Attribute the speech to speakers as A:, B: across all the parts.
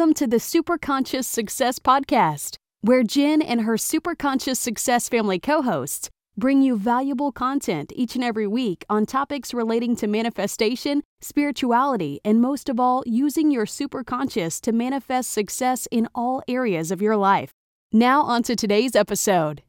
A: Welcome to the Superconscious Success Podcast, where Jen and her Superconscious Success family co hosts bring you valuable content each and every week on topics relating to manifestation, spirituality, and most of all, using your superconscious to manifest success in all areas of your life. Now, on to today's episode.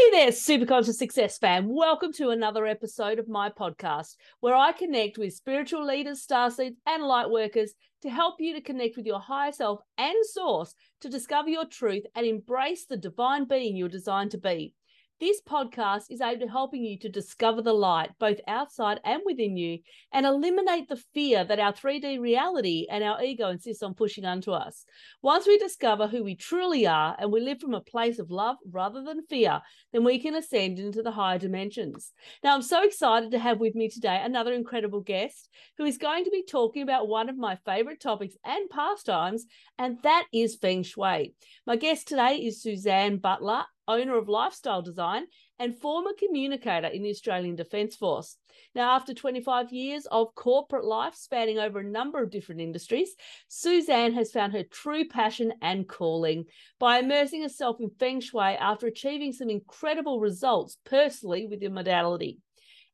B: Hey there, super conscious Success fam. Welcome to another episode of my podcast where I connect with spiritual leaders, starseeds, and light workers to help you to connect with your higher self and source to discover your truth and embrace the divine being you're designed to be. This podcast is aimed at helping you to discover the light both outside and within you and eliminate the fear that our 3D reality and our ego insists on pushing onto us. Once we discover who we truly are and we live from a place of love rather than fear, then we can ascend into the higher dimensions. Now, I'm so excited to have with me today another incredible guest who is going to be talking about one of my favorite topics and pastimes, and that is Feng Shui. My guest today is Suzanne Butler, owner of Lifestyle Design, and former communicator in the Australian Defence Force. Now, after 25 years of corporate life spanning over a number of different industries, Suzanne has found her true passion and calling by immersing herself in Feng Shui after achieving some incredible results personally with the modality.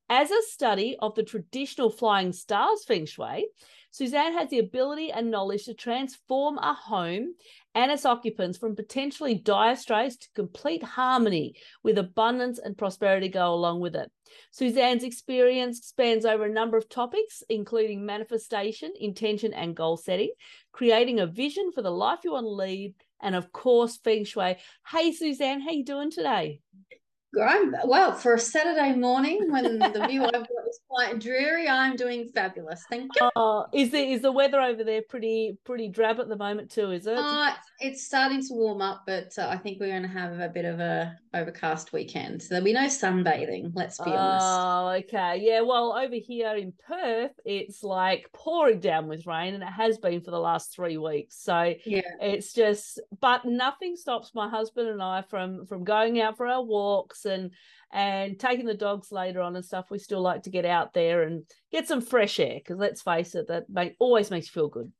B: As a study of the traditional flying stars Feng Shui, Suzanne has the ability and knowledge to transform a home and its occupants from potentially dire straits to complete harmony with abundance and prosperity go along with it. Suzanne's experience spans over a number of topics, including manifestation, intention, and goal setting, creating a vision for the life you want to lead, and of course, feng shui. Hey, Suzanne, how you doing today?
C: I'm well for a Saturday morning when the view I've got is quite dreary. I'm doing fabulous. Thank you.
B: Oh, is the is the weather over there pretty pretty drab at the moment too? Is it?
C: Uh, it's starting to warm up, but uh, I think we're going to have a bit of a overcast weekend. So there'll be no sunbathing. Let's be honest.
B: Oh, okay. Yeah. Well, over here in Perth, it's like pouring down with rain, and it has been for the last three weeks. So
C: yeah,
B: it's just. But nothing stops my husband and I from from going out for our walks and and taking the dogs later on and stuff. We still like to get out there and get some fresh air because let's face it, that make, always makes you feel good.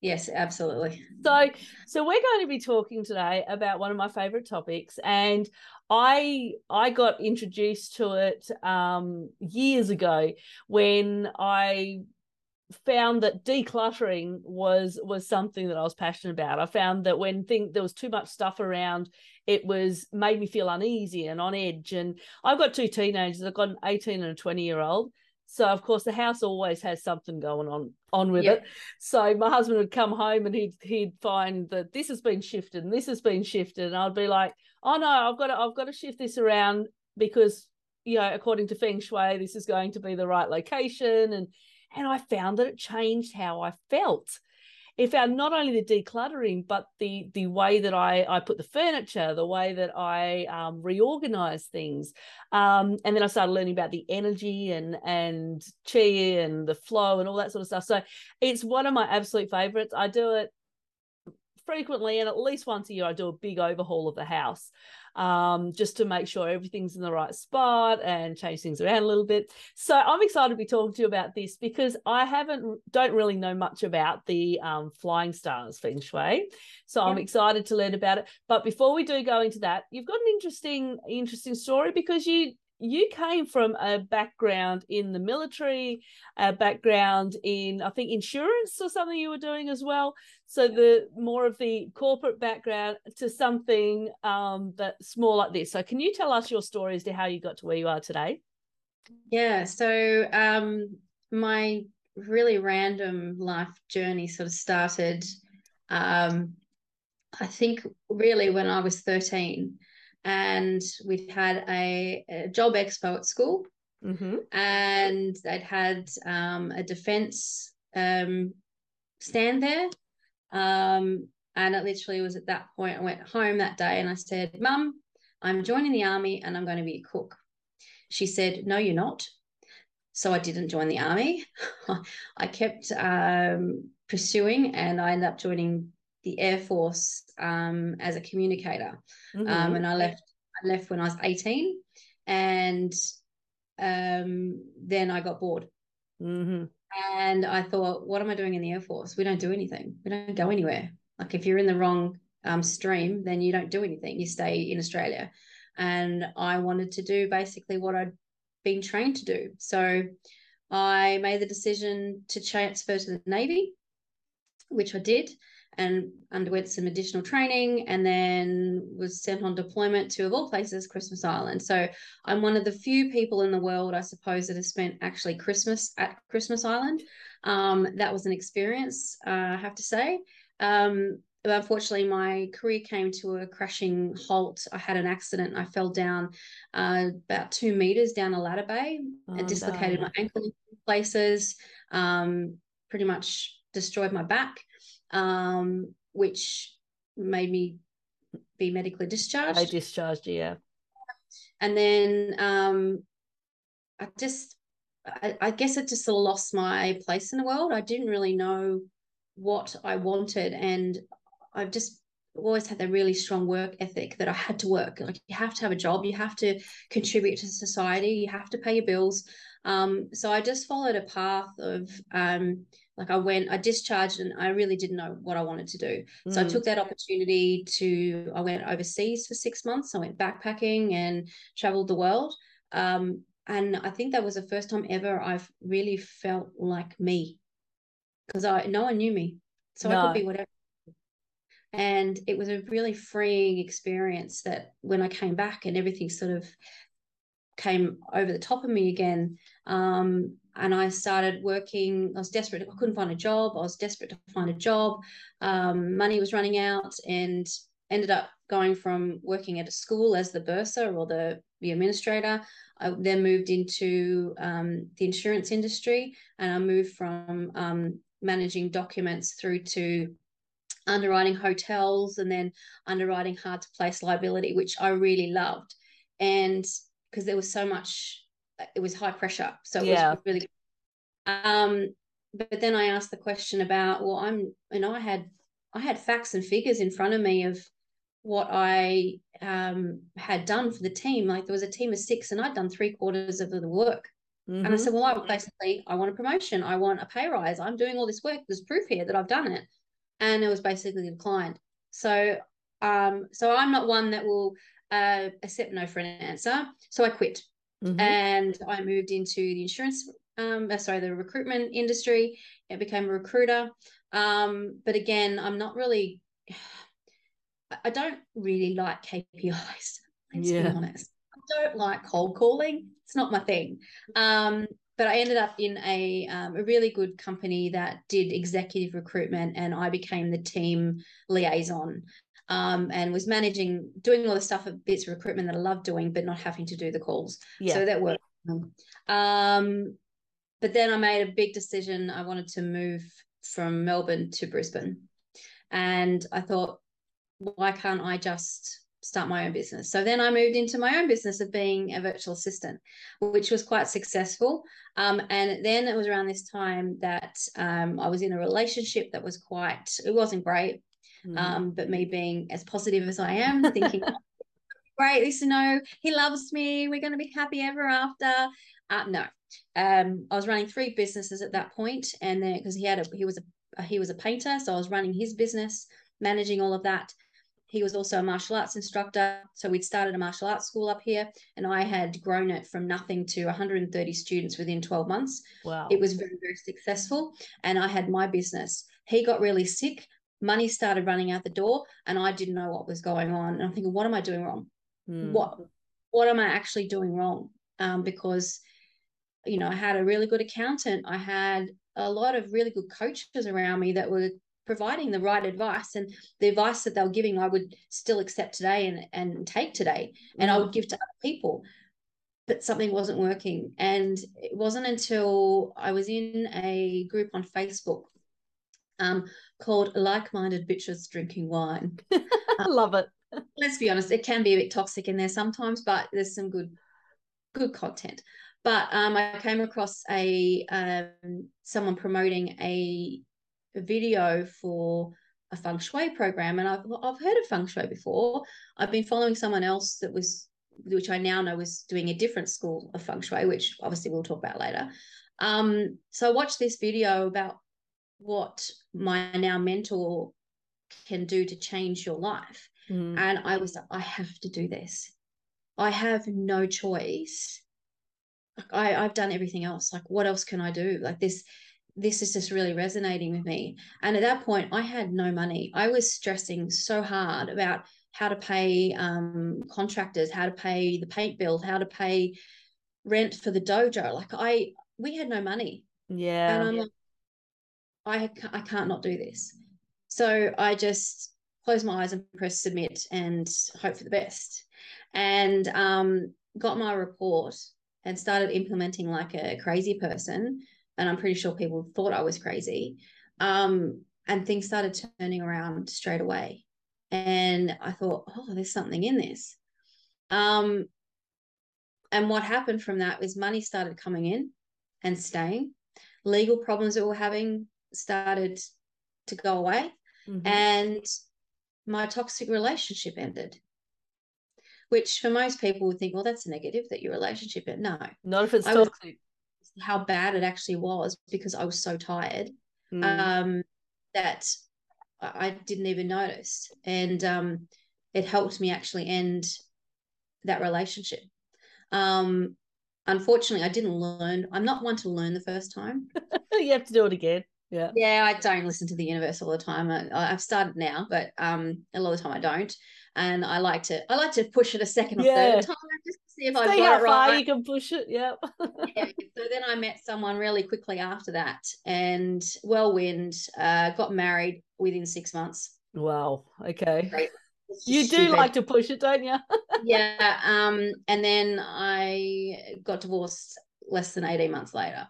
C: Yes, absolutely.
B: So, so we're going to be talking today about one of my favorite topics, and I I got introduced to it um, years ago when I found that decluttering was was something that I was passionate about. I found that when think there was too much stuff around, it was made me feel uneasy and on edge. And I've got two teenagers. I've got an 18 and a 20 year old. So of course the house always has something going on on with yep. it. So my husband would come home and he'd he'd find that this has been shifted and this has been shifted, and I'd be like, oh no, I've got to I've got to shift this around because you know according to Feng Shui this is going to be the right location and and I found that it changed how I felt. It found not only the decluttering, but the the way that I I put the furniture, the way that I um, reorganize things, um, and then I started learning about the energy and and chi and the flow and all that sort of stuff. So it's one of my absolute favorites. I do it frequently, and at least once a year, I do a big overhaul of the house um, just to make sure everything's in the right spot and change things around a little bit. So I'm excited to be talking to you about this because I haven't don't really know much about the um, flying stars feng shui. So I'm excited to learn about it. But before we do go into that, you've got an interesting interesting story because you you came from a background in the military, a background in I think insurance or something you were doing as well. So the more of the corporate background to something um, that's more like this. So can you tell us your story as to how you got to where you are today?
C: Yeah. So um, my really random life journey sort of started. Um, I think really when I was thirteen and we'd had a, a job expo at school.
B: Mm-hmm.
C: and they'd had um, a defense um, stand there. Um, and it literally was at that point i went home that day and i said mum i'm joining the army and i'm going to be a cook. She said no you're not. So i didn't join the army. I kept um, pursuing and i ended up joining the Air Force um, as a communicator, um,
B: Mhm.
C: um, and I left. I left when I was eighteen, and um, then I got bored.
B: Mhm.
C: And I thought, what am I doing in the Air Force? We don't do anything. We don't go anywhere. Like if you're in the wrong um, stream, then you don't do anything. You stay in Australia. And I wanted to do basically what I'd been trained to do. So I made the decision to transfer to the Navy, which I did and underwent some additional training and then was sent on deployment to, of all places, Christmas Island. So I'm one of the few people in the world, I suppose, that has spent actually Christmas at Christmas Island. Um, that was an experience, uh, I have to say. Um, but unfortunately, my career came to a crashing halt. I had an accident. I fell down uh, about two meters down a ladder bay.
B: Oh,
C: dislocated
B: no.
C: my ankle in places, um, pretty much destroyed my back um, which made me be medically discharged.
B: They discharged yeah.
C: And then um, I just, I, I guess it just sort of lost my place in the world. I didn't really know what I wanted. And I've just always had that really strong work ethic that I had to work. Like you have to have a job, you have to contribute to society, you have to pay your bills. Um, so I just followed a path of um, like I went, I discharged, and I really didn't know what I wanted to do. So I
B: Mm.
C: took that opportunity to. I went overseas for six months. I went backpacking and traveled the world. Um, and I think that was the first time ever I've really felt like me, because I no one knew me, so I could be whatever. And it was a really freeing experience that when I came back and everything sort of came over the top of me again. Um, and I started working. I was desperate. I couldn't find a job. I was desperate to find a job. Um, money was running out, and ended up going from working at a school as the bursar or the the administrator. I then moved into um, the insurance industry, and I moved from um, managing documents through to underwriting hotels, and then underwriting hard to place liability, which I really loved, and because there was so much it was high pressure so it
B: Yeah.
C: was really um but then i asked the question about well i'm you know i had i had facts and figures in front of me of what i um had done for the team. Like there was a team of six and i'd done three quarters of the work. And i
B: Mhm.
C: said well i basically i want a promotion. I want a pay rise. I'm doing all this work. There's proof here that i've done it. And it was basically declined. So um so i'm not one that will uh accept no for an answer. So i quit
B: Mhm.
C: and I moved into the insurance, um, uh, sorry, the recruitment industry. I became a recruiter. Um, but again, I'm not really, I- I don't really like KPIs. Let's
B: Yeah.
C: be honest. I don't like cold calling. It's not my thing. Um, but I ended up in a um, a really good company that did executive recruitment, and I became the team liaison um, and was managing doing all the stuff of bits of recruitment that I love doing, but not having to do the calls.
B: yeah.
C: So that worked. Um, but then I made a big decision. I wanted to move from Melbourne to Brisbane. And I thought, why can't I just start my own business? So then I moved into my own business of being a virtual assistant, which was quite successful. Um, and then it was around this time that um, I was in a relationship that was quite, it wasn't great.
B: Mhm.
C: Um, but me being as positive as I am, thinking, great, this you know, he loves me, we're going to be happy ever after. Uh, no, um, I was running three businesses at that point, and then because he had a he was a he was a painter, so I was running his business, managing all of that. He was also a martial arts instructor, so we'd started a martial arts school up here, and I had grown it from nothing to 130 students within 12 months
B: wow.
C: it was very very successful and i had my business he got really sick money started running out the door and i didn't know what was going on. And i'm thinking what am i doing wrong?
B: Mm.
C: what what am i actually doing wrong? Um, because you know i had a really good accountant. I had a lot of really good coaches around me that were providing the right advice and the advice that they were giving i would still accept today and, and take today and i
B: Mhm.
C: would give to other people. But something wasn't working. And it wasn't until i was in a group on facebook um, called like-minded bitches drinking wine
B: I love it.
C: let's be honest, it can be a bit toxic in there sometimes, but there's some good good content. But um, I came across a um, someone promoting a, a video for a feng shui program, and I've I've heard of feng shui before. I've been following someone else that was, which I now know was doing a different school of feng shui, which obviously we'll talk about later. Um, so I watched this video about what my now mentor can do to change your life,
B: Mm.
C: and I was like, I have to do this. I have no choice. Like I, I've done everything else. Like, what else can I do? Like this, this is just really resonating with me. And at that point, I had no money. I was stressing so hard about how to pay um, contractors, how to pay the paint bill, how to pay rent for the dojo. Like I, we had no money,
B: Yeah.
C: and I'm like, I, I can't not do this. So I just closed my eyes and pressed submit and hope for the best. And um, got my report and started implementing like a crazy person. And I'm pretty sure people thought I was crazy. Um, and things started turning around straight away. And I thought, oh, there's something in this. Um, and what happened from that was money started coming in and staying. Legal problems that we were having started to go away.
B: Mhm.
C: And my toxic relationship ended. Which for most people would think, well, that's a negative that your relationship ended. No,
B: Not if it's
C: I
B: toxic.
C: how bad it actually was because I was so tired
B: Mm.
C: um, that I I didn't even notice. And um, it helped me actually end that relationship. Um, unfortunately, I didn't learn. I'm not one to learn the first time.
B: you have to do it again. Yeah.
C: Yeah, I don't listen to the universe all the time. I, I've started now, but um, a lot of the time I don't. And I like to I like to push it a second or
B: Yeah.
C: third time just to see if I got it right.
B: you can push it. Yeah.
C: Yeah. So then I met someone really quickly after that, and whirlwind, uh, got married within six months.
B: wow. Okay.
C: Great.
B: You do
C: stupid.
B: like to push it, don't you?
C: yeah. Um, and then I got divorced less than 18 months later.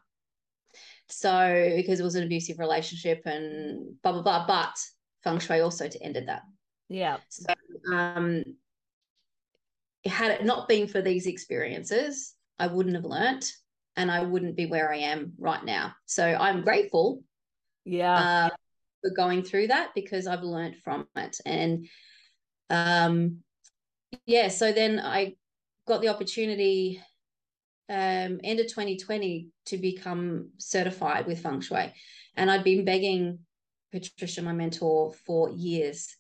C: So because it was an abusive relationship and blah blah blah. But feng shui also ended that.
B: Yeah.
C: So um had it not been for these experiences, I wouldn't have learnt and I wouldn't be where I am right now. So I'm grateful
B: Yeah.
C: uh, for going through that because I've learned from it. And um, yeah, so then I got the opportunity um, end of 2020 to become certified with feng shui. And I'd been begging Patricia, my mentor, for years.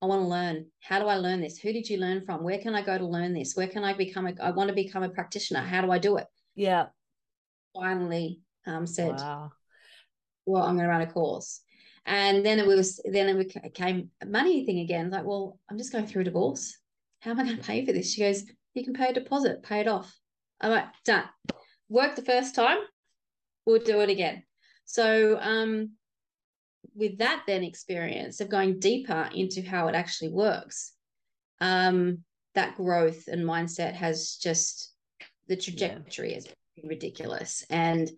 C: I want to learn. How do I learn this? Who did you learn from? Where can I go to learn this? Where can I become a I want to become a practitioner. How do I do it?
B: yeah.
C: Finally um, said,
B: Wow.
C: well, I'm going to run a course. And then it was, then it became a money thing again. Like, well, I'm just going through a divorce. How am I going to pay for this? She goes, you can pay a deposit, pay it off. I'm like, done. Worked the first time, we'll do it again. So, um, with that then experience of going deeper into how it actually works, um, that growth and mindset has just the trajectory is ridiculous. And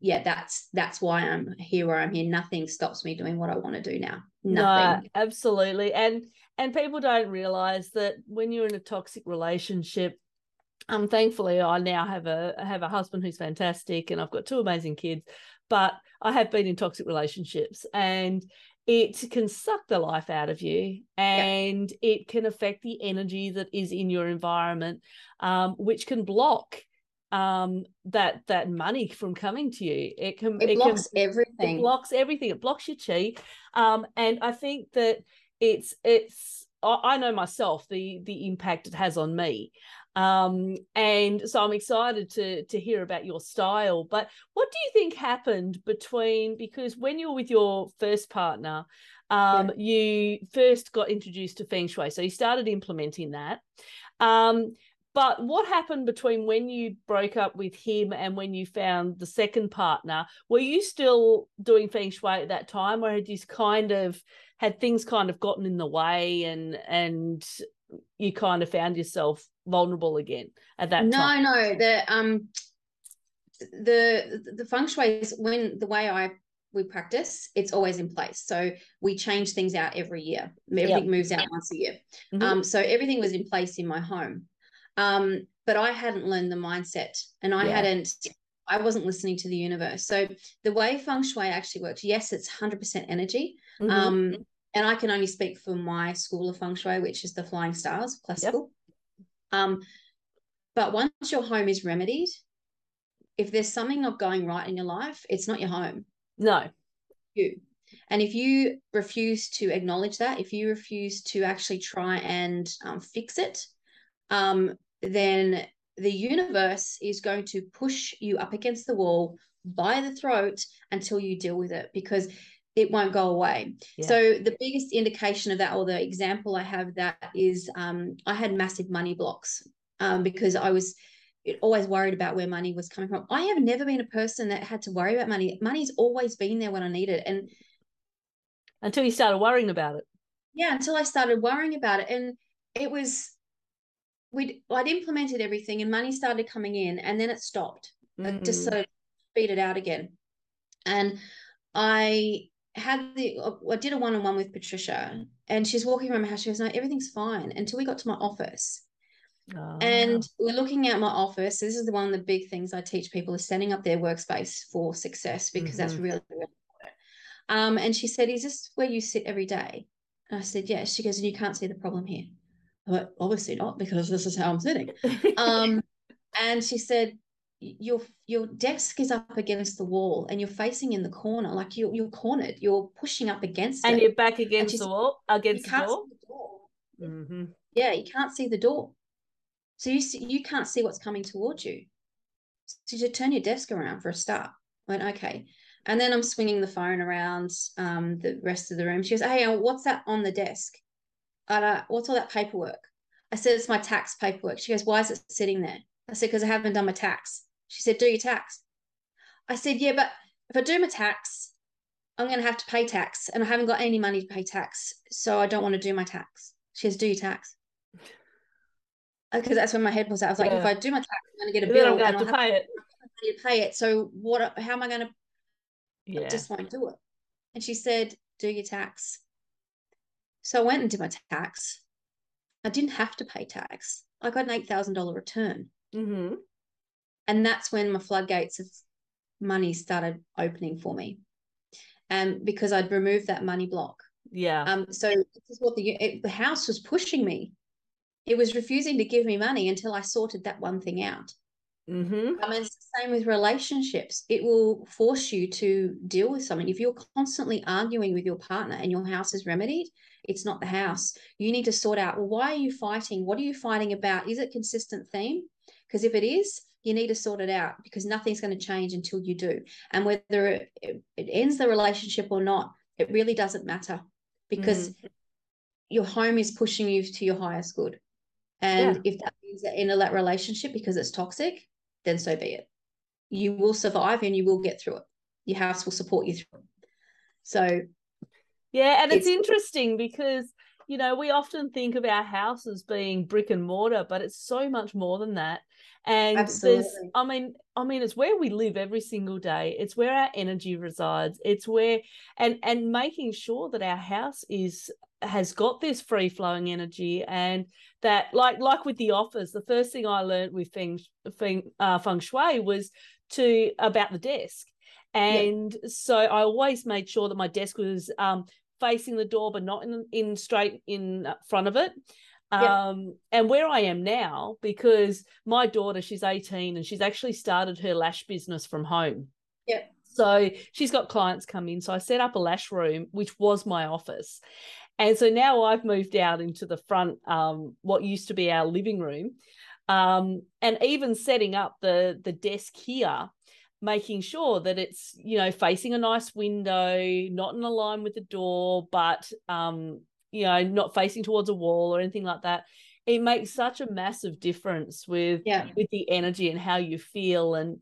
C: yeah, that's that's why I'm here where I'm here. Nothing stops me doing what I want to do now. Nothing.
B: No, absolutely. And and people don't realize that when you're in a toxic relationship, um, thankfully I now have a I have a husband who's fantastic and I've got two amazing kids, but I have been in toxic relationships and it can suck the life out of you and it can affect the energy that is in your environment, um, which can block um that that money from coming to you. It can
C: it
B: can
C: blocks everything.
B: it blocks everything. It blocks your chi. Um and i think that it's it's i I know myself the the impact it has on me um and so i'm excited to to hear about your style but what do you think happened between because when you're with your first partner um you first got introduced to feng shui so you started implementing that. Um but what happened between when you broke up with him and when you found the second partner? Were you still doing feng shui at that time, or had you kind of had things kind of gotten in the way and and you kind of found yourself vulnerable again at that
C: no,
B: time? no.
C: No. The um the the feng shui is when the way I we practice, it's always in place. So we change things out every year. Everything moves out once a year.
B: Mhm.
C: Um, so everything was in place in my home. Um, but I hadn't learned the mindset and I
B: Yeah.
C: hadn't I wasn't listening to the universe. So the way feng shui actually works, yes, it's 100% energy. Mm-hmm. Um, and I can only speak for my school of feng shui, which is the flying stars classical. Yep. Um, but once your home is remedied, if there's something not going right in your life, it's not your home.
B: No.
C: You. And if you refuse to acknowledge that, if you refuse to actually try and um, fix it, um, then the universe is going to push you up against the wall by the throat until you deal with it because it won't go away. Yeah. So the biggest indication of that, or the example I have that is, um, I had massive money blocks um, because I was always worried about where money was coming from. I have never been a person that had to worry about money. Money's always been there when I need it, and
B: until you started worrying about it.
C: Yeah, until I started worrying about it, and it was we'd I'd implemented everything, and money started coming in, and then it stopped. Mm. just sort of beat it out again, and I had the I did a one on one with Patricia, and she's walking around my house. She goes, "No, everything's fine." Until we got to my office, oh. and we're looking at my office. This is the one of the big things I teach people is setting up their workspace for success because mm-hmm. that's really, really important. Um, and she said, "Is this where you sit every day?" And I said, "Yes." She goes, "And you can't see the problem here." I went, "Obviously not, because this is how I'm sitting." um, and she said, your your desk is up against the wall and you're facing in the corner like you're, you're cornered you're pushing up against
B: and
C: it.
B: you're back against the wall against the door, the door.
C: Mm-hmm. yeah you can't see the door so you see, you can't see what's coming towards you so you turn your desk around for a start I went okay and then i'm swinging the phone around um, the rest of the room she goes hey what's that on the desk uh, what's all that paperwork i said it's my tax paperwork she goes why is it sitting there i said because i haven't done my tax she said, Do your tax. I said, Yeah, but if I do my tax, I'm going to have to pay tax and I haven't got any money to pay tax. So I don't want to do my tax. She says, Do your tax. Because that's when my head was at. I was like, yeah. if I do my tax, I'm going to get a bill.
B: and have to pay have it.
C: To pay it. So what? How am I going to? Yeah. I just won't do it. And she said, do your tax. So I went and did my tax. I didn't have to pay tax. I got an eight thousand dollar return.
B: Mm-hmm
C: and that's when my floodgates of money started opening for me and because i'd removed that money block
B: yeah
C: um so this is what the it, the house was pushing me it was refusing to give me money until i sorted that one thing out
B: mm-hmm.
C: I mean, it's the same with relationships it will force you to deal with something if you're constantly arguing with your partner and your house is remedied it's not the house you need to sort out well why are you fighting what are you fighting about is it consistent theme because if it is you need to sort it out because nothing's going to change until you do. And whether it, it ends the relationship or not, it really doesn't matter because mm. your home is pushing you to your highest good. And yeah. if that means that end of that relationship because it's toxic, then so be it. You will survive and you will get through it. Your house will support you through it. So,
B: yeah, and it's, it's interesting because you know we often think of our houses being brick and mortar, but it's so much more than that and Absolutely. there's i mean i mean it's where we live every single day it's where our energy resides it's where and and making sure that our house is has got this free flowing energy and that like like with the office the first thing i learned with feng feng, uh, feng shui was to about the desk and yeah. so i always made sure that my desk was um facing the door but not in in straight in front of it. Um and where i am now because my daughter she's 18 and she's actually started her lash business from home.
C: Yeah.
B: So she's got clients come in. So i set up a lash room which was my office. And so now i've moved out into the front um what used to be our living room. Um and even setting up the the desk here making sure that it's you know facing a nice window not in a line with the door but um you know not facing towards a wall or anything like that it makes such a massive difference with
C: yeah.
B: with the energy and how you feel and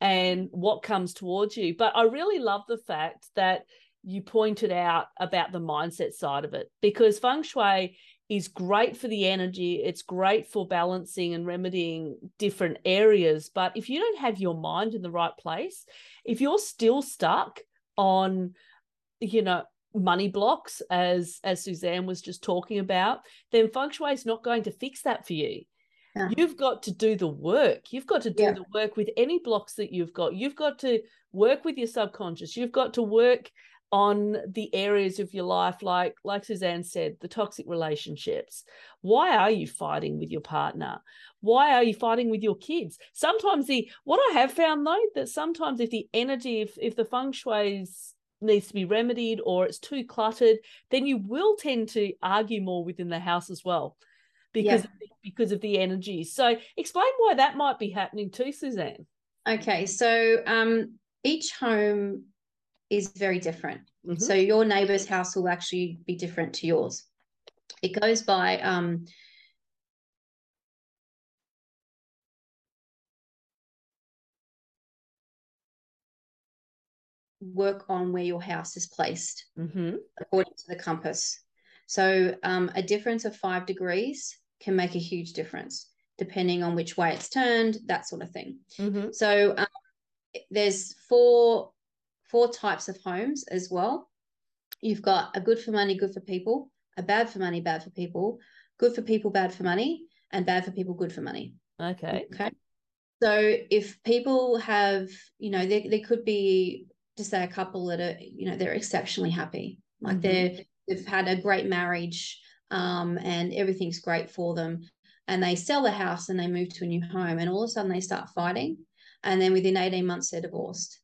B: and what comes towards you but i really love the fact that you pointed out about the mindset side of it because feng shui is great for the energy it's great for balancing and remedying different areas but if you don't have your mind in the right place if you're still stuck on you know money blocks as as Suzanne was just talking about, then feng shui is not going to fix that for you. yeah. you've got to do the work. You've got to do yeah. the work with any blocks that you've got. You've got to work with your subconscious. You've got to work on the areas of your life like like Suzanne said the toxic relationships. Why are you fighting with your partner? Why are you fighting with your kids? Sometimes the what i have found though that sometimes if the energy if if the feng shui needs to be remedied or it's too cluttered then you will tend to argue more within the house as well because yeah. because of the energy. So explain why that might be happening too suzanne.
C: Okay. So um each home is very different. Mm-hmm. So your neighbor's house will actually be different to yours. It goes by um, work on where your house is placed mm-hmm. according to the compass. So um, a difference of five degrees can make a huge difference depending on which way it's turned, that sort of thing. Mm-hmm. So um, there's four four types of homes as well. You've got a good for money, good for people, a bad for money, bad for people, good for people, bad for money, and bad for people, good for money.
B: Okay.
C: Okay. So if people have, you know, there, there could be to say a couple that are, you know, they're exceptionally happy. Like mm-hmm. they're they've had a great marriage um, and everything's great for them. And they sell the house and they move to a new home and all of a sudden they start fighting. And then within 18 months they're divorced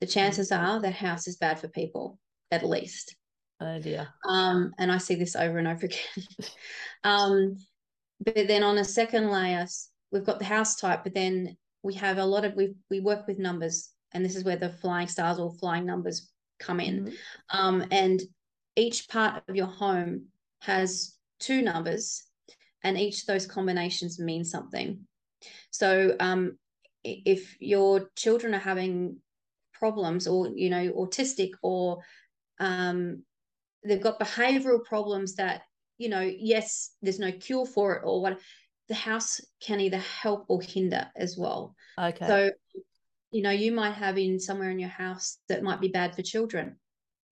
C: the chances are that house is bad for people, at least.
B: Oh dear.
C: Um, and I see this over and over again. um, but then on a second layer, we've got the house type, but then we have a lot of we we work with numbers, and this is where the flying stars or flying numbers come in. Mm-hmm. Um, and each part of your home has two numbers, and each of those combinations mean something. So um, if your children are having problems or you know autistic or um, they've got behavioral problems that you know yes there's no cure for it or what the house can either help or hinder as well.
B: Okay.
C: so you know you might have in somewhere in your house that might be bad for children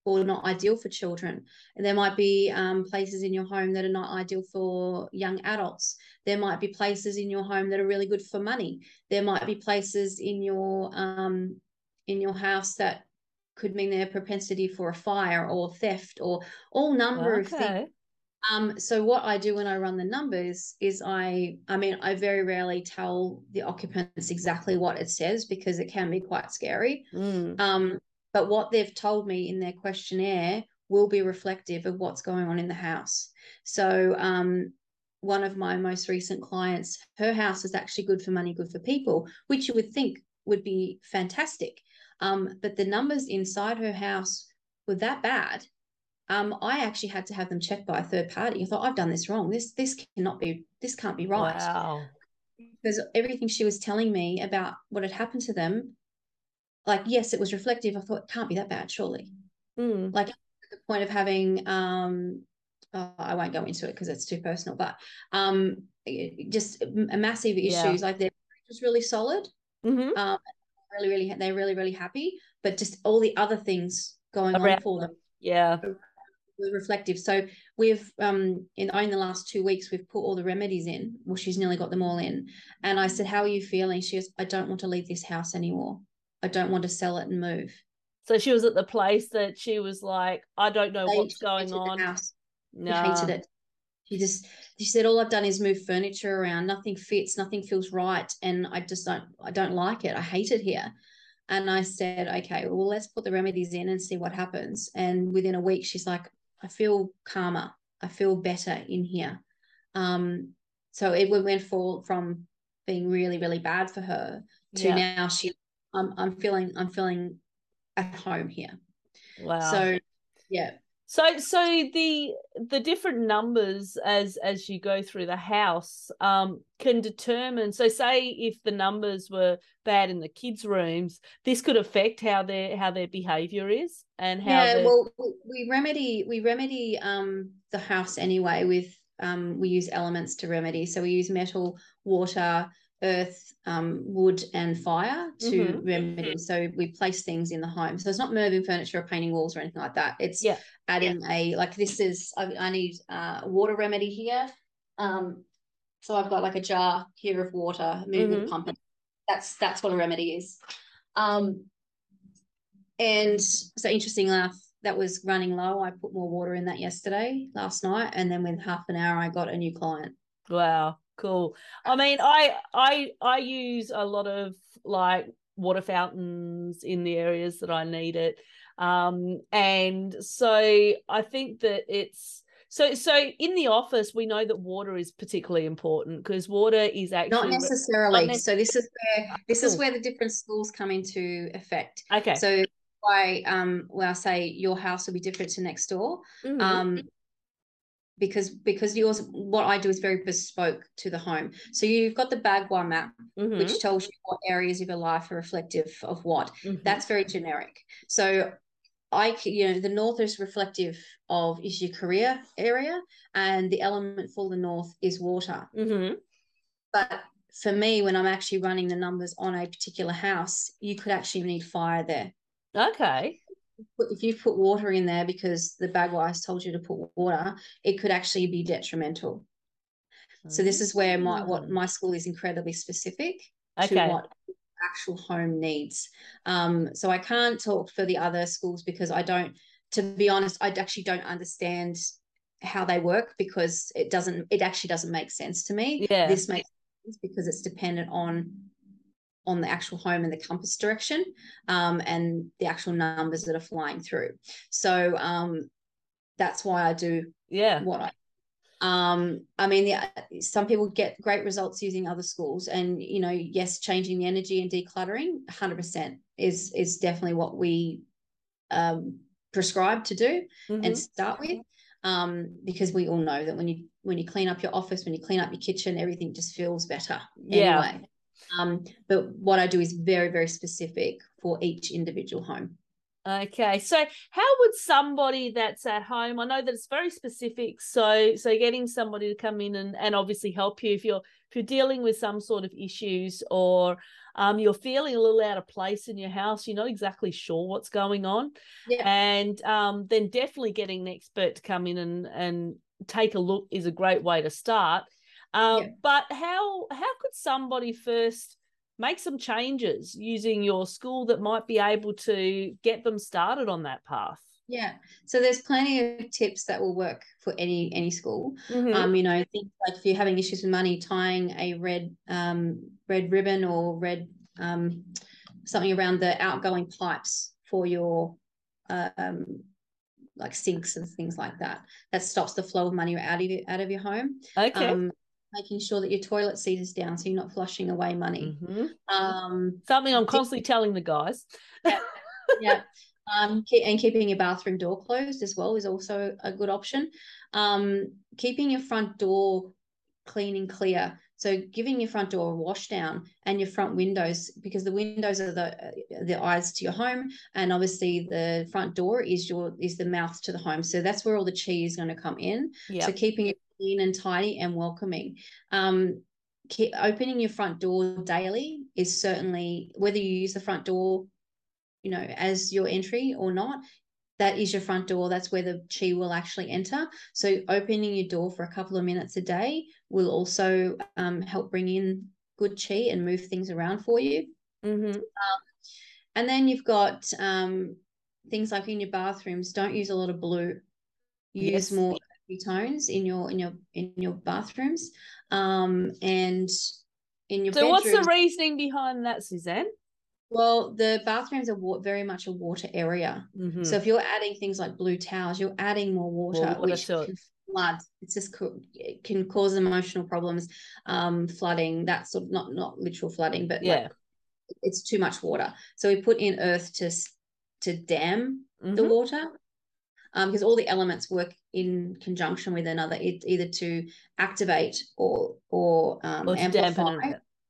C: or not ideal for children. And there might be um, places in your home that are not ideal for young adults. There might be places in your home that are really good for money. There might be places in your um, in your house that could mean their propensity for a fire or theft or all number okay. of things. Um, so what I do when I run the numbers is I, I mean, I very rarely tell the occupants exactly what it says because it can be quite scary. Mm. Um, but what they've told me in their questionnaire will be reflective of what's going on in the house. So um, one of my most recent clients, her house is actually good for money, good for people, which you would think would be fantastic. Um, but the numbers inside her house were that bad. Um, I actually had to have them checked by a third party. I thought I've done this wrong. This this cannot be. This can't be right.
B: Wow.
C: Because everything she was telling me about what had happened to them, like yes, it was reflective. I thought it can't be that bad, surely. Mm. Like the point of having um, oh, I won't go into it because it's too personal, but um, just a massive issues. Yeah. Like their was really solid. Mm-hmm. Um, really, really, they're really, really happy. But just all the other things going Around on for them,
B: yeah,
C: reflective. So we've um in only the last two weeks we've put all the remedies in. Well, she's nearly got them all in. And I said, "How are you feeling?" She goes, "I don't want to leave this house anymore. I don't want to sell it and move."
B: So she was at the place that she was like, "I don't know they what's going on."
C: No. Hated it. She just she said all I've done is move furniture around. Nothing fits, nothing feels right, and I just don't I don't like it. I hate it here. And I said, okay, well let's put the remedies in and see what happens. And within a week, she's like, I feel calmer. I feel better in here. Um, so it went for from being really really bad for her to yeah. now she I'm I'm feeling I'm feeling at home here.
B: Wow.
C: So yeah,
B: so so the the different numbers as as you go through the house um, can determine. So say if the numbers were bad in the kids' rooms, this could affect how their how their behavior is and how.
C: Yeah, well, we remedy we remedy um, the house anyway with um, we use elements to remedy. So we use metal, water, earth, um, wood, and fire to mm-hmm. remedy. So we place things in the home. So it's not moving furniture or painting walls or anything like that. It's
B: yeah.
C: adding yeah. a like this is I, I need uh, water remedy here. Um, So I've got like a jar here of water, moving
B: Mhm.
C: pump. and That's that's what a remedy is. Um, and so interesting enough, that was running low. I put more water in that yesterday, last night, and then with half an hour, I got a new client.
B: Wow, cool. I mean, I I I use a lot of like water fountains in the areas that I need it. Um and so I think that it's so so in the office we know that water is particularly important because water is actually
C: Not necessarily.
B: nec-
C: so this is where this is where the different schools come into effect.
B: okay.
C: So why um when I say your house will be different to next door,
B: Mhm.
C: um because because yours what I do is very bespoke to the home. So you've got the Bagua map,
B: Mhm.
C: which tells you what areas of your life are reflective of what.
B: Mhm.
C: That's very generic. So I you know the north is reflective of is your career area and the element for the north is water.
B: Mhm.
C: But for me, when I'm actually running the numbers on a particular house, you could actually need fire there.
B: Okay.
C: Put- If you put water in there because the Bagua's told you to put water, it could actually be detrimental. So this is where my what
B: Mm.
C: my school is incredibly specific
B: Okay.
C: to what actual home needs. Um, so I can't talk for the other schools because I don't. To be honest, I actually don't understand how they work because it doesn't. It actually doesn't make sense to me.
B: Yeah.
C: This makes sense because it's dependent on on the actual home and the compass direction um, and the actual numbers that are flying through. So um, that's why I do
B: Yeah.
C: what I um i mean the, some people get great results using other schools and you know yes changing the energy and decluttering 100% is is definitely what we um prescribe to do
B: Mhm.
C: and start with um because we all know that when you when you clean up your office when you clean up your kitchen everything just feels better
B: Yeah.
C: anyway um but what i do is very very specific for each individual home
B: Okay, so how would somebody that's at home? I know that it's very specific. So, so getting somebody to come in and, and obviously help you if you're if you're dealing with some sort of issues or um, you're feeling a little out of place in your house, you're not exactly sure what's going on,
C: yeah
B: and um, then definitely getting an expert to come in and and take a look is a great way to start. Um,
C: Yeah.
B: But how how could somebody first make some changes using your school that might be able to get them started on that path?
C: yeah so there's plenty of tips that will work for any any school
B: Mhm.
C: um you know things like if you're having issues with money tying a red um red ribbon or red um something around the outgoing pipes for your um like sinks and things like that that stops the flow of money out of your, out of your home
B: okay.
C: um making sure that your toilet seat is down so you're not flushing away money.
B: Mhm.
C: um
B: Something I'm constantly telling the guys.
C: yeah. Um ke- and keeping your bathroom door closed as well is also a good option. Um keeping your front door clean and clear. So giving your front door a wash down and your front windows because the windows are the the eyes to your home and obviously the front door is your is the mouth to the home. So that's where all the chi is going to come in.
B: Yeah.
C: so keeping it clean and tidy and welcoming. Um keep opening your front door daily is certainly whether you use the front door you know as your entry or not that is your front door. That's where the chi will actually enter. So opening your door for a couple of minutes a day will also um, help bring in good chi and move things around for you.
B: Hmm
C: and then you've got um, things like in your bathrooms don't use a lot of blue. Use
B: Yes.
C: more tones in your in your in your bathrooms um, and in your
B: So, what's the reasoning behind that, Suzanne?
C: well the bathrooms are very much a water area
B: Mhm.
C: So if you're adding things like blue towels, you're adding more water,
B: water
C: which can flood. It's just it can cause emotional problems, um, flooding. That sort of not not literal flooding, but
B: yeah.
C: like it's too much water. So we put in earth to to dam the
B: Mhm.
C: water, because all the elements work in conjunction with another, it, either to activate or or um,
B: Or
C: amplify.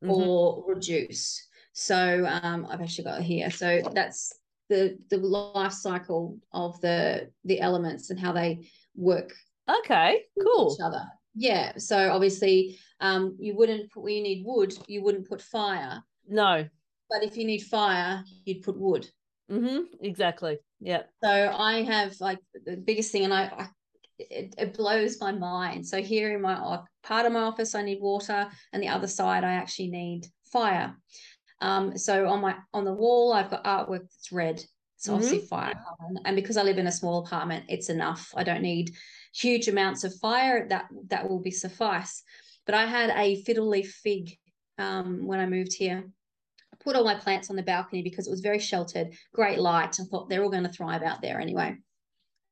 B: Mhm.
C: or reduce. So um, I've actually got it here. So that's the the life cycle of the the elements and how they work
B: Okay,
C: with
B: cool.
C: each other. Yeah. So obviously, um, you wouldn't put when you need wood, you wouldn't put fire.
B: No.
C: But if you need fire, you'd put wood.
B: Hmm Exactly. Yeah.
C: So I have like the biggest thing, and I, I it, it blows my mind. So here in my part of my office, I need water, and the other side, I actually need fire. Um, so on my on the wall, I've got artwork that's red. It's mm-hmm. obviously fire, and because I live in a small apartment, it's enough. I don't need huge amounts of fire. That that will be suffice. But I had a fiddle leaf fig um, when I moved here. Put all my plants on the balcony because it was very sheltered, great light. I thought they're all going to thrive out there anyway.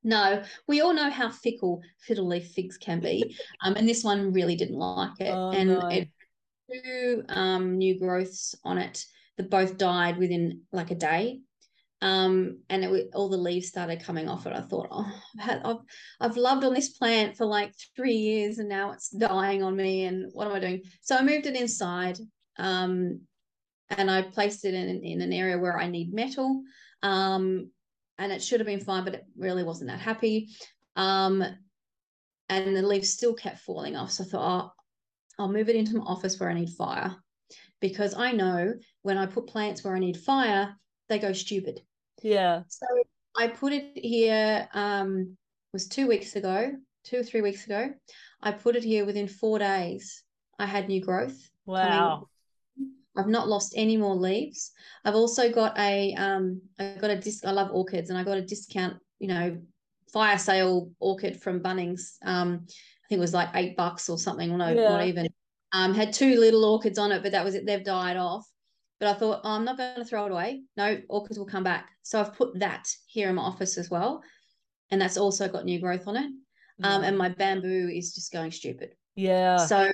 C: No, we all know how fickle fiddle leaf figs can be. Um, and this one really didn't like it. Oh, and no. it two um, new growths on it that both died within like a day. Um, and it, all the leaves started coming off it. I thought, oh, I've, had, I've, I've loved on this plant for like three years and now it's dying on me. And what am I doing? So I moved it inside um, and I placed it in, in an area where I need metal. Um, and it should have been fine, but it really wasn't that happy. Um, and the leaves still kept falling off. So I thought, oh, I'll move it into my office where I need fire because I know when I put plants where I need fire, they go stupid.
B: Yeah.
C: So I put it here, um, was two weeks ago, two or three weeks ago. I put it here within four days. I had new growth.
B: Wow.
C: I've not lost any more leaves. I've also got a um I got a disc I love orchids and I got a discount, you know, fire sale orchid from Bunnings. Um I think it was like eight bucks or something, no, yeah. not even. Um, had two little orchids on it, but that was it. They've died off. But I thought, oh, I'm not going to throw it away. No, orchids will come back. So I've put that here in my office as well, and that's also got new growth on it. Um, and my bamboo is just going stupid.
B: Yeah.
C: So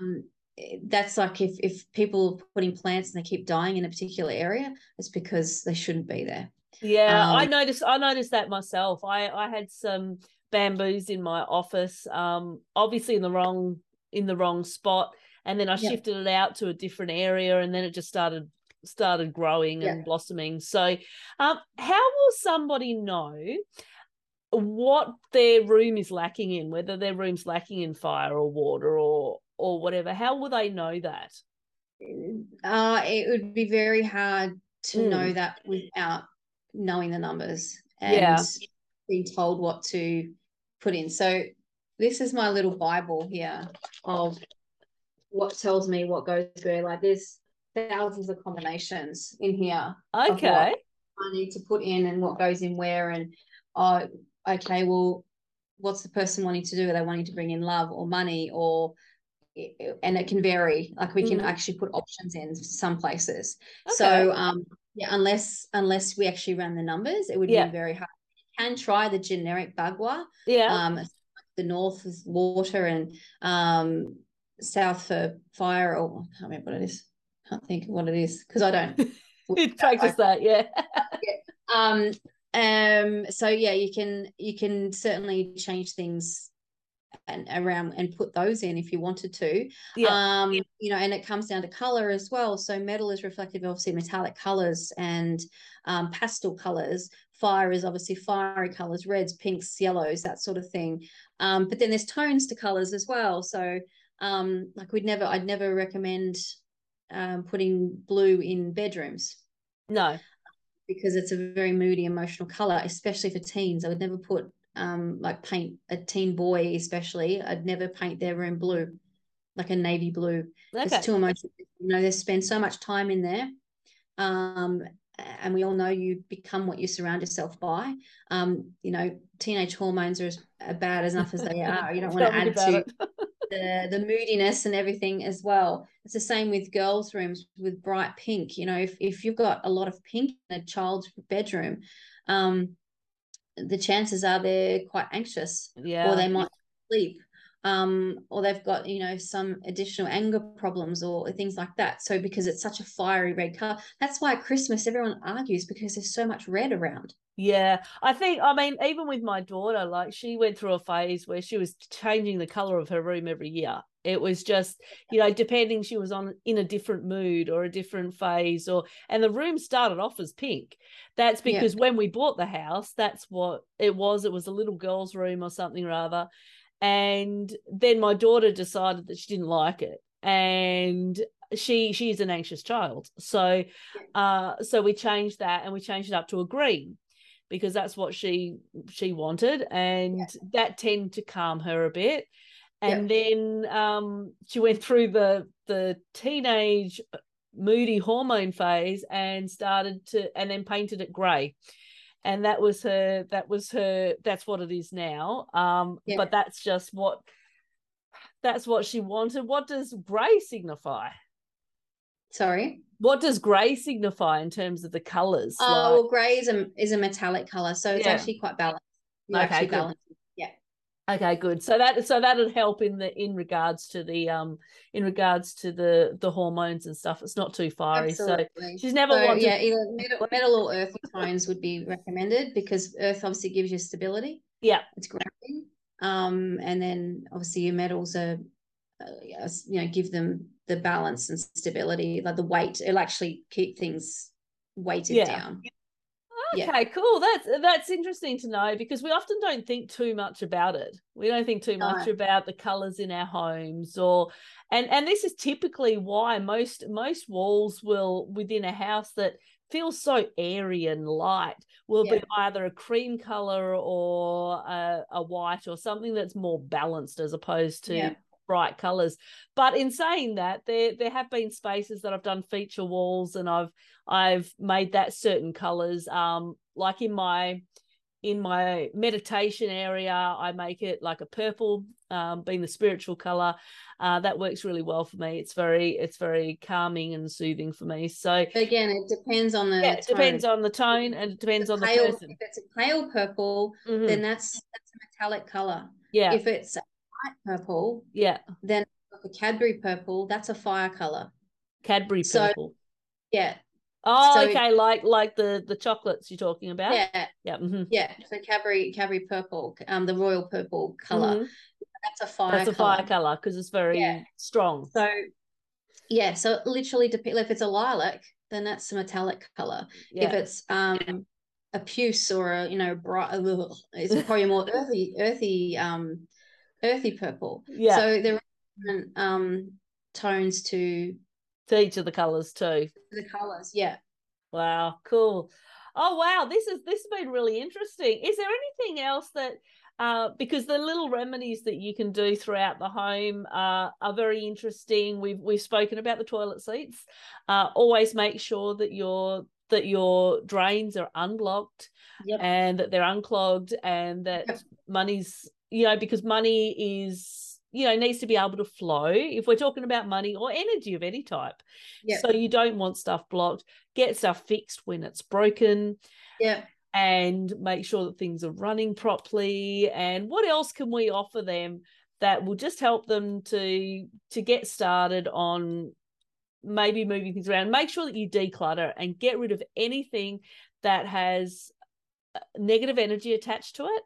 C: um, that's like if if people are putting plants and they keep dying in a particular area, it's because they shouldn't be there.
B: Yeah, um, I noticed. I noticed that myself. I I had some bamboos in my office, um, obviously in the wrong in the wrong spot, and then I yep. shifted it out to a different area, and then it just started started growing and blossoming. So, um, how will somebody know? what their room is lacking in whether their room's lacking in fire or water or or whatever how will they know that
C: uh it would be very hard to mm. know that without knowing the numbers and yeah. being told what to put in. So this is my little Bible here of what tells me what goes where. Like there's thousands of combinations in here.
B: Okay.
C: I need to put in and what goes in where and oh okay, well, what's the person wanting to do? Are they wanting to bring in love or money or and it can vary. Like we can mm. actually put options in some places. Okay. So um yeah, unless unless we actually run the numbers, it would yeah. be very hard You can try the generic Bagua.
B: Yeah.
C: Um, the north is water and um, south for fire. Or I can't remember what it is. I Can't think of what it is because I don't.
B: practice that, yeah.
C: yeah. Um. Um. So yeah, you can you can certainly change things and around and put those in if you wanted to. Yeah. Um, you know, and it comes down to color as well. So metal is reflective obviously metallic colors and um, pastel colors. Fire is obviously fiery colors, reds, pinks, yellows, that sort of thing. Um, but then there's tones to colors as well. So um, like we'd never, I'd never recommend um, putting blue in bedrooms.
B: No.
C: Because it's a very moody, emotional color, especially for teens. I would never put um, like paint a teen boy, especially, I'd never paint their room blue, like a navy blue. Okay. It's too emotional. You know, they spend so much time in there. Um, and we all know you become what you surround yourself by. Um, you know, teenage hormones are as bad enough as they are. You don't want to add to the the moodiness and everything as well. It's the same with girls' rooms with bright pink. You know, if if you've got a lot of pink in a child's bedroom, um, the chances are they're quite anxious
B: yeah.
C: or they might sleep um, or they've got you know some additional anger problems or things like that. So because it's such a fiery red color that's why at christmas everyone argues because there's so much red around.
B: Yeah i think i mean even with my daughter like she went through a phase where she was changing the color of her room every year it was just, you know, depending she was on in a different mood or a different phase or and the room started off as pink. That's because yeah. when we bought the house, that's what it was. It was a little girl's room or something rather. And then my daughter decided that she didn't like it. And she she's an anxious child. So uh so we changed that and we changed it up to a green. because that's what she she wanted and yeah. that tended to calm her a bit and then um, she went through the the teenage moody hormone phase and started to and then painted it gray and that was her that was her that's what it is now. Um yeah. but that's just what that's what she wanted. What does gray signify?
C: Sorry?
B: What does gray signify in terms of the colors
C: oh like... well gray is a is a metallic color so it's yeah. actually quite balanced.
B: You're okay good. yeah okay good. So that so that'll help in the in regards to the um in regards to the the hormones and stuff. It's not too fiery Absolutely. so she's never so, wanted
C: yeah either metal, metal or earthy tones would be recommended because earth obviously gives you stability.
B: Yeah.
C: It's grounding um and then obviously your metals are uh, you know give them the balance and stability like the weight it'll actually keep things weighted yeah. down
B: okay yeah. cool that's that's interesting to know because we often don't think too much about it we don't think too much no. about the colors in our homes or and and this is typically why most most walls will within a house that feels so airy and light will yeah. be either a cream color or a, a, white or something that's more balanced as opposed to yeah bright colors. But in saying that, there there have been spaces that I've done feature walls and I've I've made that certain colors. Um, like in my in my meditation area, I make it like a purple, um, being the spiritual color. Uh, that works really well for me. It's very it's very calming and soothing for me. So
C: but again, it depends on the
B: yeah, it depends on the tone and it depends on
C: pale,
B: the person.
C: If it's a pale purple, mm-hmm. then that's that's a metallic color.
B: Yeah.
C: If it's purple,
B: yeah,
C: then a Cadbury purple, that's a fire color.
B: Cadbury purple.
C: So, yeah.
B: Oh, so, okay, like like the the chocolates you're talking about.
C: Yeah,
B: yeah, mm-hmm.
C: yeah. So Cadbury Cadbury purple, um, the royal purple color. Mm-hmm. That's a fire.
B: That's a
C: color.
B: fire color because it's very yeah. strong.
C: So, yeah. So literally, depends. If it's a lilac, then that's a metallic color. Yeah. If it's um a puce or a you know bright, a little it's probably more earthy earthy um earthy purple.
B: Yeah.
C: So there are different um tones to
B: to each of the colors too.
C: The colors, yeah.
B: Wow, cool. Oh wow, this is this has been really interesting. Is there anything else that uh, because the little remedies that you can do throughout the home uh, are very interesting. We've we've spoken about the toilet seats. Uh, always make sure that your that your drains are unblocked
C: yep.
B: and that they're unclogged and that yep. money's you know, because money is, you know, needs to be able to flow if we're talking about money or energy of any type.
C: Yep.
B: So you don't want stuff blocked. Get stuff fixed when it's broken.
C: Yeah.
B: And make sure that things are running properly. And what else can we offer them that will just help them to to get started on maybe moving things around? Make sure that you declutter and get rid of anything that has uh, negative energy attached to it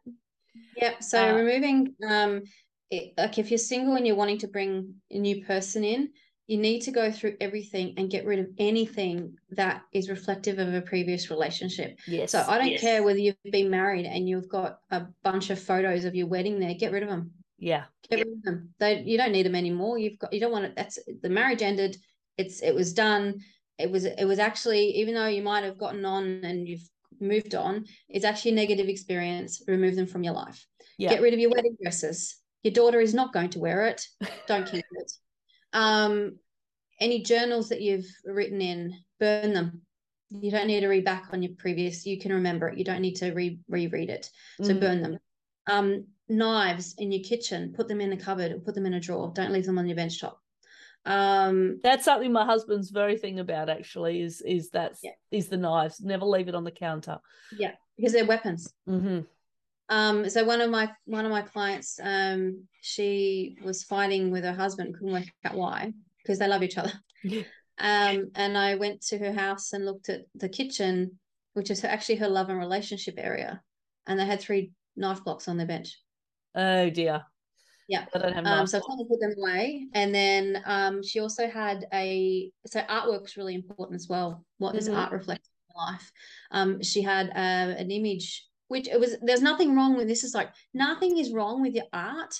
C: Yep. So uh, removing, um, it, like if you're single and you're wanting to bring a new person in, you need to go through everything and get rid of anything that is reflective of a previous relationship.
B: Yes.
C: So I don't
B: yes.
C: care whether you've been married and you've got a bunch of photos of your wedding there. Get rid of them.
B: Yeah.
C: Get rid of them. They you don't need them anymore. You've got you don't want it. That's the marriage ended. It's it was done. It was it was actually even though you might have gotten on and you've moved on, it's actually a negative experience. Remove them from your life. Yeah. Get rid of your wedding dresses. Your daughter is not going to wear it. Don't keep it. Um, any journals that you've written in, burn them. You don't need to read back on your previous. You can remember it. You don't need to re reread it. So mm. burn them. Um, knives in your kitchen, put them in a cupboard or put them in a drawer. Don't leave them on your bench top um
B: that's something my husband's very thing about actually is is that yeah. is the knives never leave it on the counter
C: yeah because they're weapons
B: mm-hmm.
C: um so one of my one of my clients um she was fighting with her husband couldn't work out why because they love each other Yeah. um and i went to her house and looked at the kitchen which is actually her love and relationship area and they had three knife blocks on their bench
B: oh dear
C: yeah. I don't have um, so I her to put them away. And then um, she also had a so artwork artwork's really important as well. What does mm-hmm. art reflect in life? Um, she had uh, an image which it was there's nothing wrong with this is like nothing is wrong with your art,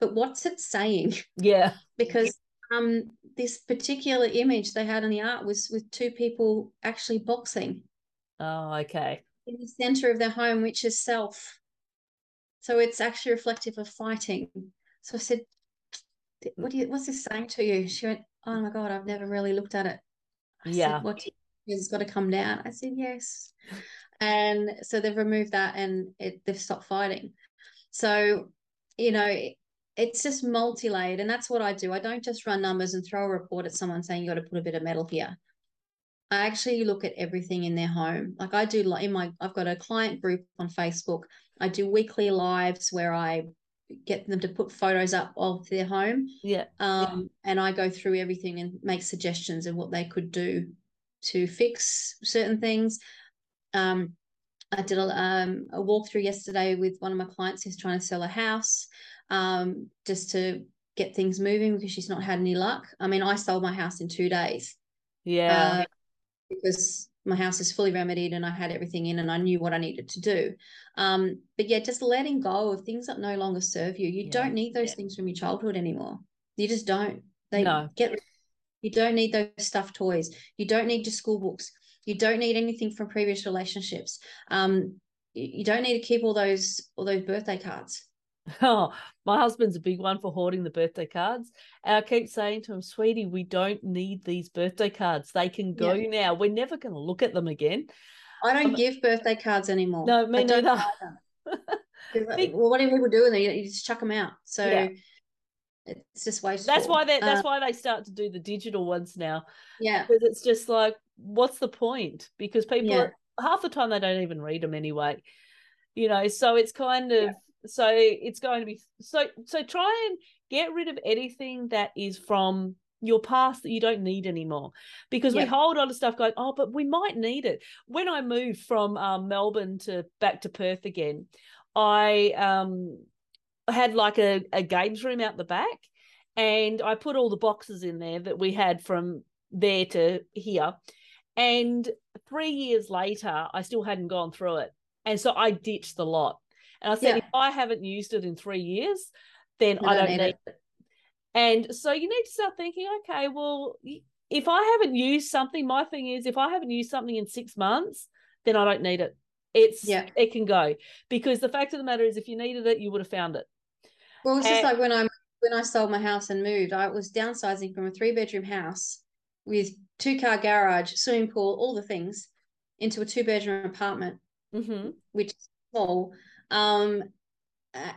C: but what's it saying?
B: Yeah.
C: because um this particular image they had in the art was with two people actually boxing.
B: Oh, okay.
C: in the center of their home, which is self. So it's actually reflective of fighting. So I said, "What do you? What's this saying to you?" She went, "Oh my god, I've never really looked at it." I
B: yeah.
C: Said, what it's got to come down. I said, "Yes." And so they've removed that, and it, they've stopped fighting. So, you know, it's just multi-layered, and that's what I do. I don't just run numbers and throw a report at someone saying you got to put a bit of metal here. I actually look at everything in their home. Like I do in my I've got a client group on Facebook. I do weekly lives where I get them to put photos up of their home.
B: Yeah.
C: Um, yeah. and I go through everything and make suggestions of what they could do to fix certain things. Um, I did a, um, a walkthrough yesterday with one of my clients who's trying to sell a house um, just to get things moving because she's not had any luck. I mean, I sold my house in two days.
B: Yeah. Uh,
C: because my house is fully remedied and I had everything in and I knew what I needed to do. Um, but yeah, just letting go of things that no longer serve you. You yeah. don't need those yeah. things from your childhood anymore. You just don't. They no. get you don't need those stuffed toys. You don't need your school books. You don't need anything from previous relationships. Um, you don't need to keep all those all those birthday cards.
B: Oh, my husband's a big one for hoarding the birthday cards. And I keep saying to him, sweetie, we don't need these birthday cards. They can go yeah. now. We're never going to look at them again.
C: I don't um, give birthday cards anymore.
B: No, me neither.
C: well, what do people do with them? You just chuck them out. So yeah. it's just wasteful.
B: That's why they that's uh, why they start to do the digital ones now.
C: Yeah.
B: Because it's just like, what's the point? Because people yeah. half the time they don't even read them anyway. You know, so it's kind of so it's going to be so so try and get rid of anything that is from your past that you don't need anymore. Because yep. we hold on to stuff going oh but we might need it. When i moved from um, melbourne to back to perth again i um had like a, a games room out the back and i put all the boxes in there that we had from there to here. And three years later i still hadn't gone through it. And so i ditched the lot and I said, yeah. if I haven't used it in three years, then I don't, need, need it. it. And so you need to start thinking, okay, well, if I haven't used something, my thing is if I haven't used something in six months, then I don't need it. It's yeah. it can go because the fact of the matter is, if you needed it, you would have found it.
C: Well, it's and, just like when I when I sold my house and moved, I was downsizing from a three bedroom house with two car garage, swimming pool, all the things, into a two bedroom apartment,
B: mm-hmm.
C: which is small. Um,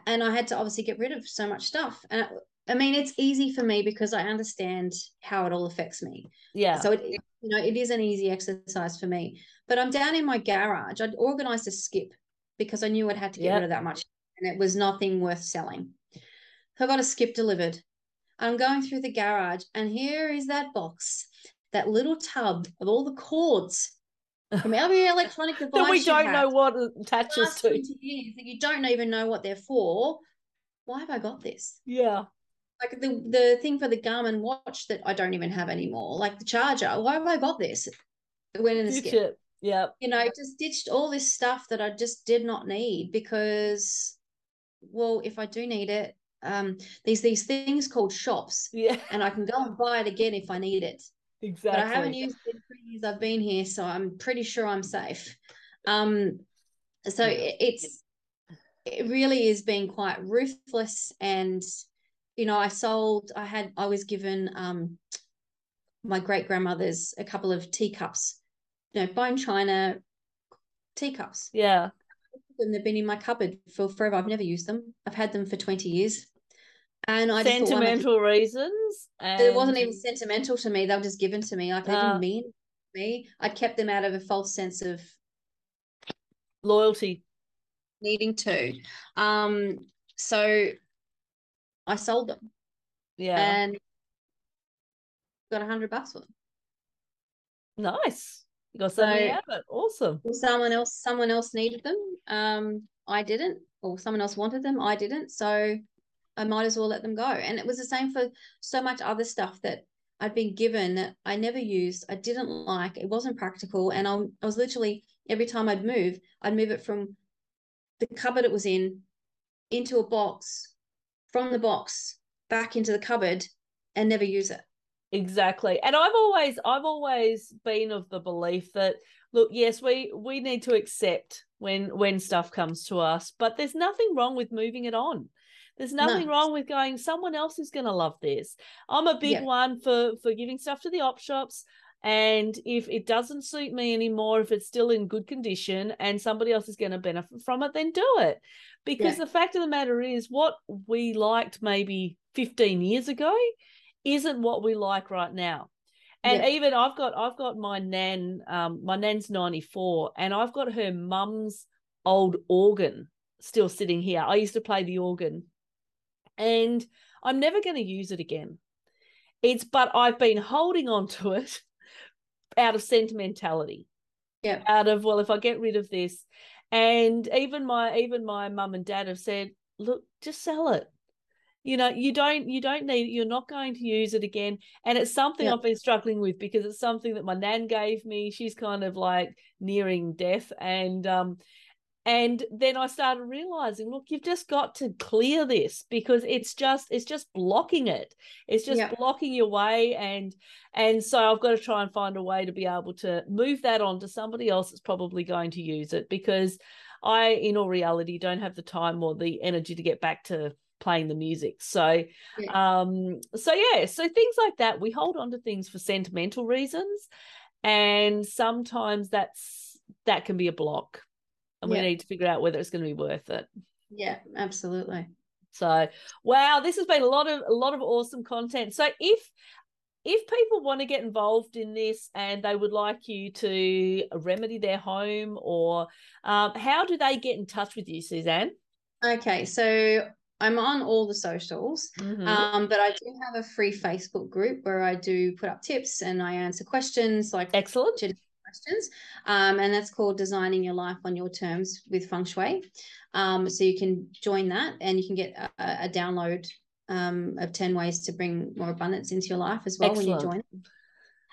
C: and I had to obviously get rid of so much stuff. And I, I mean, it's easy for me because I understand how it all affects me.
B: Yeah.
C: So it, you know, it is an easy exercise for me. But I'm down in my garage. I'd organized a skip because I knew I'd had to get yep. rid of that much, and it was nothing worth selling. So I got a skip delivered. I'm going through the garage, and here is that box, that little tub of all the cords from every electronic device
B: that we don't know what attaches to.
C: Years, that you don't even know what they're for. Why have I got this?
B: Yeah.
C: Like the the thing for the Garmin watch that I don't even have anymore, like the charger. Why have I got this? It went in the skip. It.
B: Yeah.
C: You know, just ditched all this stuff that I just did not need because, well, if I do need it, um, these these things called shops.
B: Yeah.
C: And I can go and buy it again if I need it.
B: Exactly.
C: But I haven't used it in three years I've been here, so I'm pretty sure I'm safe. Um, so it, it's it really is being quite ruthless, and you know, I sold. I had. I was given um, my great grandmother's a couple of teacups, you know, bone china teacups.
B: Yeah.
C: And they've been in my cupboard for forever. I've never used them. I've had them for 20 years. And I
B: sentimental reasons.
C: And... It wasn't even sentimental to me. They were just given to me. Like they uh, didn't mean me. I'd kept them out of a false sense of
B: loyalty.
C: Needing to. Um, so I sold them.
B: Yeah.
C: And got a hundred bucks for them.
B: Nice. You got something so, out of it. Awesome.
C: Someone else, someone else needed them. Um, I didn't, or someone else wanted them. I didn't. So I might as well let them go. And it was the same for so much other stuff that I'd been given that I never used, I didn't like, it wasn't practical. And I, I was literally, every time I'd move, I'd move it from the cupboard it was in into a box, from the box back into the cupboard and never use it.
B: Exactly. And I've always I've always been of the belief that look, yes, we we need to accept when when stuff comes to us, but there's nothing wrong with moving it on. There's nothing no. wrong with going someone else is going to love this. I'm a big yeah. one for for giving stuff to the op shops and if it doesn't suit me anymore if it's still in good condition and somebody else is going to benefit from it then do it because yeah. the fact of the matter is what we liked maybe 15 years ago isn't what we like right now. And yeah. even I've got I've got my nan, um, my nan's 94, and I've got her mum's old organ still sitting here. I used to play the organ. And I'm never going to use it again. It's but I've been holding on to it out of sentimentality.
C: Yeah.
B: Out of well, if I get rid of this. And even my even my mum and dad have said, look, just sell it you know you don't you don't need you're not going to use it again and it's something yep. i've been struggling with because it's something that my nan gave me she's kind of like nearing death and um and then i started realizing look you've just got to clear this because it's just it's just blocking it it's just yep. blocking your way and and so i've got to try and find a way to be able to move that on to somebody else that's probably going to use it because i in all reality don't have the time or the energy to get back to playing the music. So yeah. um so yeah, so things like that we hold on to things for sentimental reasons and sometimes that's that can be a block and yeah. we need to figure out whether it's going to be worth it.
C: Yeah, absolutely.
B: So, wow, this has been a lot of a lot of awesome content. So if if people want to get involved in this and they would like you to remedy their home or um, how do they get in touch with you suzanne
C: okay so I'm on all the socials, mm-hmm. um, but I do have a free Facebook group where I do put up tips and I answer questions like
B: excellent
C: questions, um, and that's called Designing Your Life on Your Terms with Feng Shui. Um, so you can join that, and you can get a, a download um, of ten ways to bring more abundance into your life as well excellent. when you join.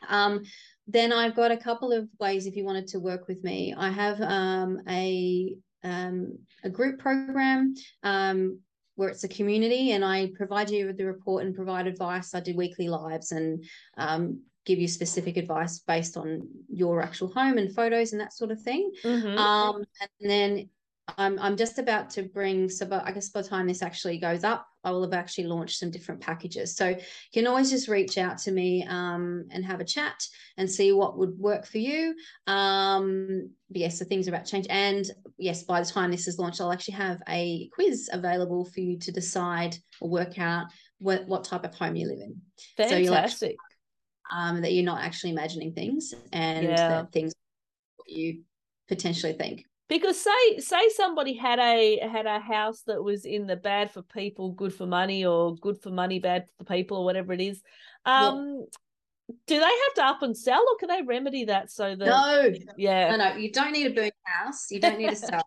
C: Um, then I've got a couple of ways if you wanted to work with me. I have um, a um, a group program um, where it's a community and I provide you with the report and provide advice. I do weekly lives and um, give you specific advice based on your actual home and photos and that sort of thing. Mm-hmm. Um, and then I'm I'm just about to bring so but I guess by the time this actually goes up, I will have actually launched some different packages. So you can always just reach out to me um, and have a chat and see what would work for you. Um, yes, the things about change. And yes, by the time this is launched, I'll actually have a quiz available for you to decide or work out what, what type of home you live in.
B: Fantastic.
C: So actually, um, that you're not actually imagining things and yeah. that things you potentially think
B: because say say somebody had a had a house that was in the bad for people good for money or good for money bad for people or whatever it is um yeah. do they have to up and sell or can they remedy that so that
C: no
B: yeah
C: no no you don't need a burnt house you don't need to sell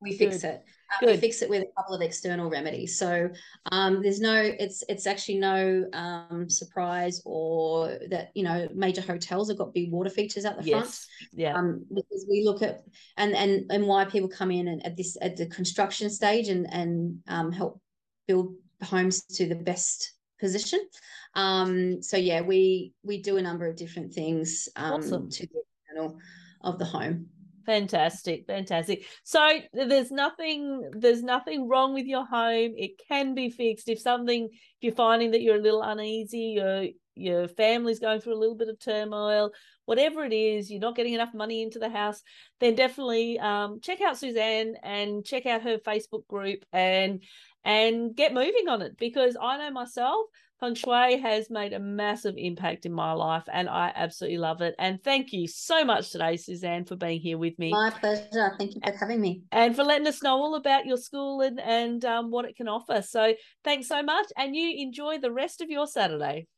C: we fix Good. it um, we fix it with a couple of external remedies. So um, there's no it's it's actually no um, surprise or that you know major hotels have got big water features at the yes. front
B: yeah.
C: Um, because we look at and and and why people come in and at this at the construction stage and and um, help build homes to the best position. Um so yeah we we do a number of different things um awesome. to the internal of the home
B: fantastic fantastic. So there's nothing there's nothing wrong with your home. It can be fixed. If something if you're finding that you're a little uneasy your your family's going through a little bit of turmoil whatever it is you're not getting enough money into the house then definitely um, check out suzanne and check out her facebook group and and get moving on it. Because i know myself Feng Shui has made a massive impact in my life and I absolutely love it. And thank you so much today, Suzanne, for being here with me.
C: My pleasure. Thank you for having me.
B: And for letting us know all about your school and, and um, what it can offer. So thanks so much. And you enjoy the rest of your Saturday.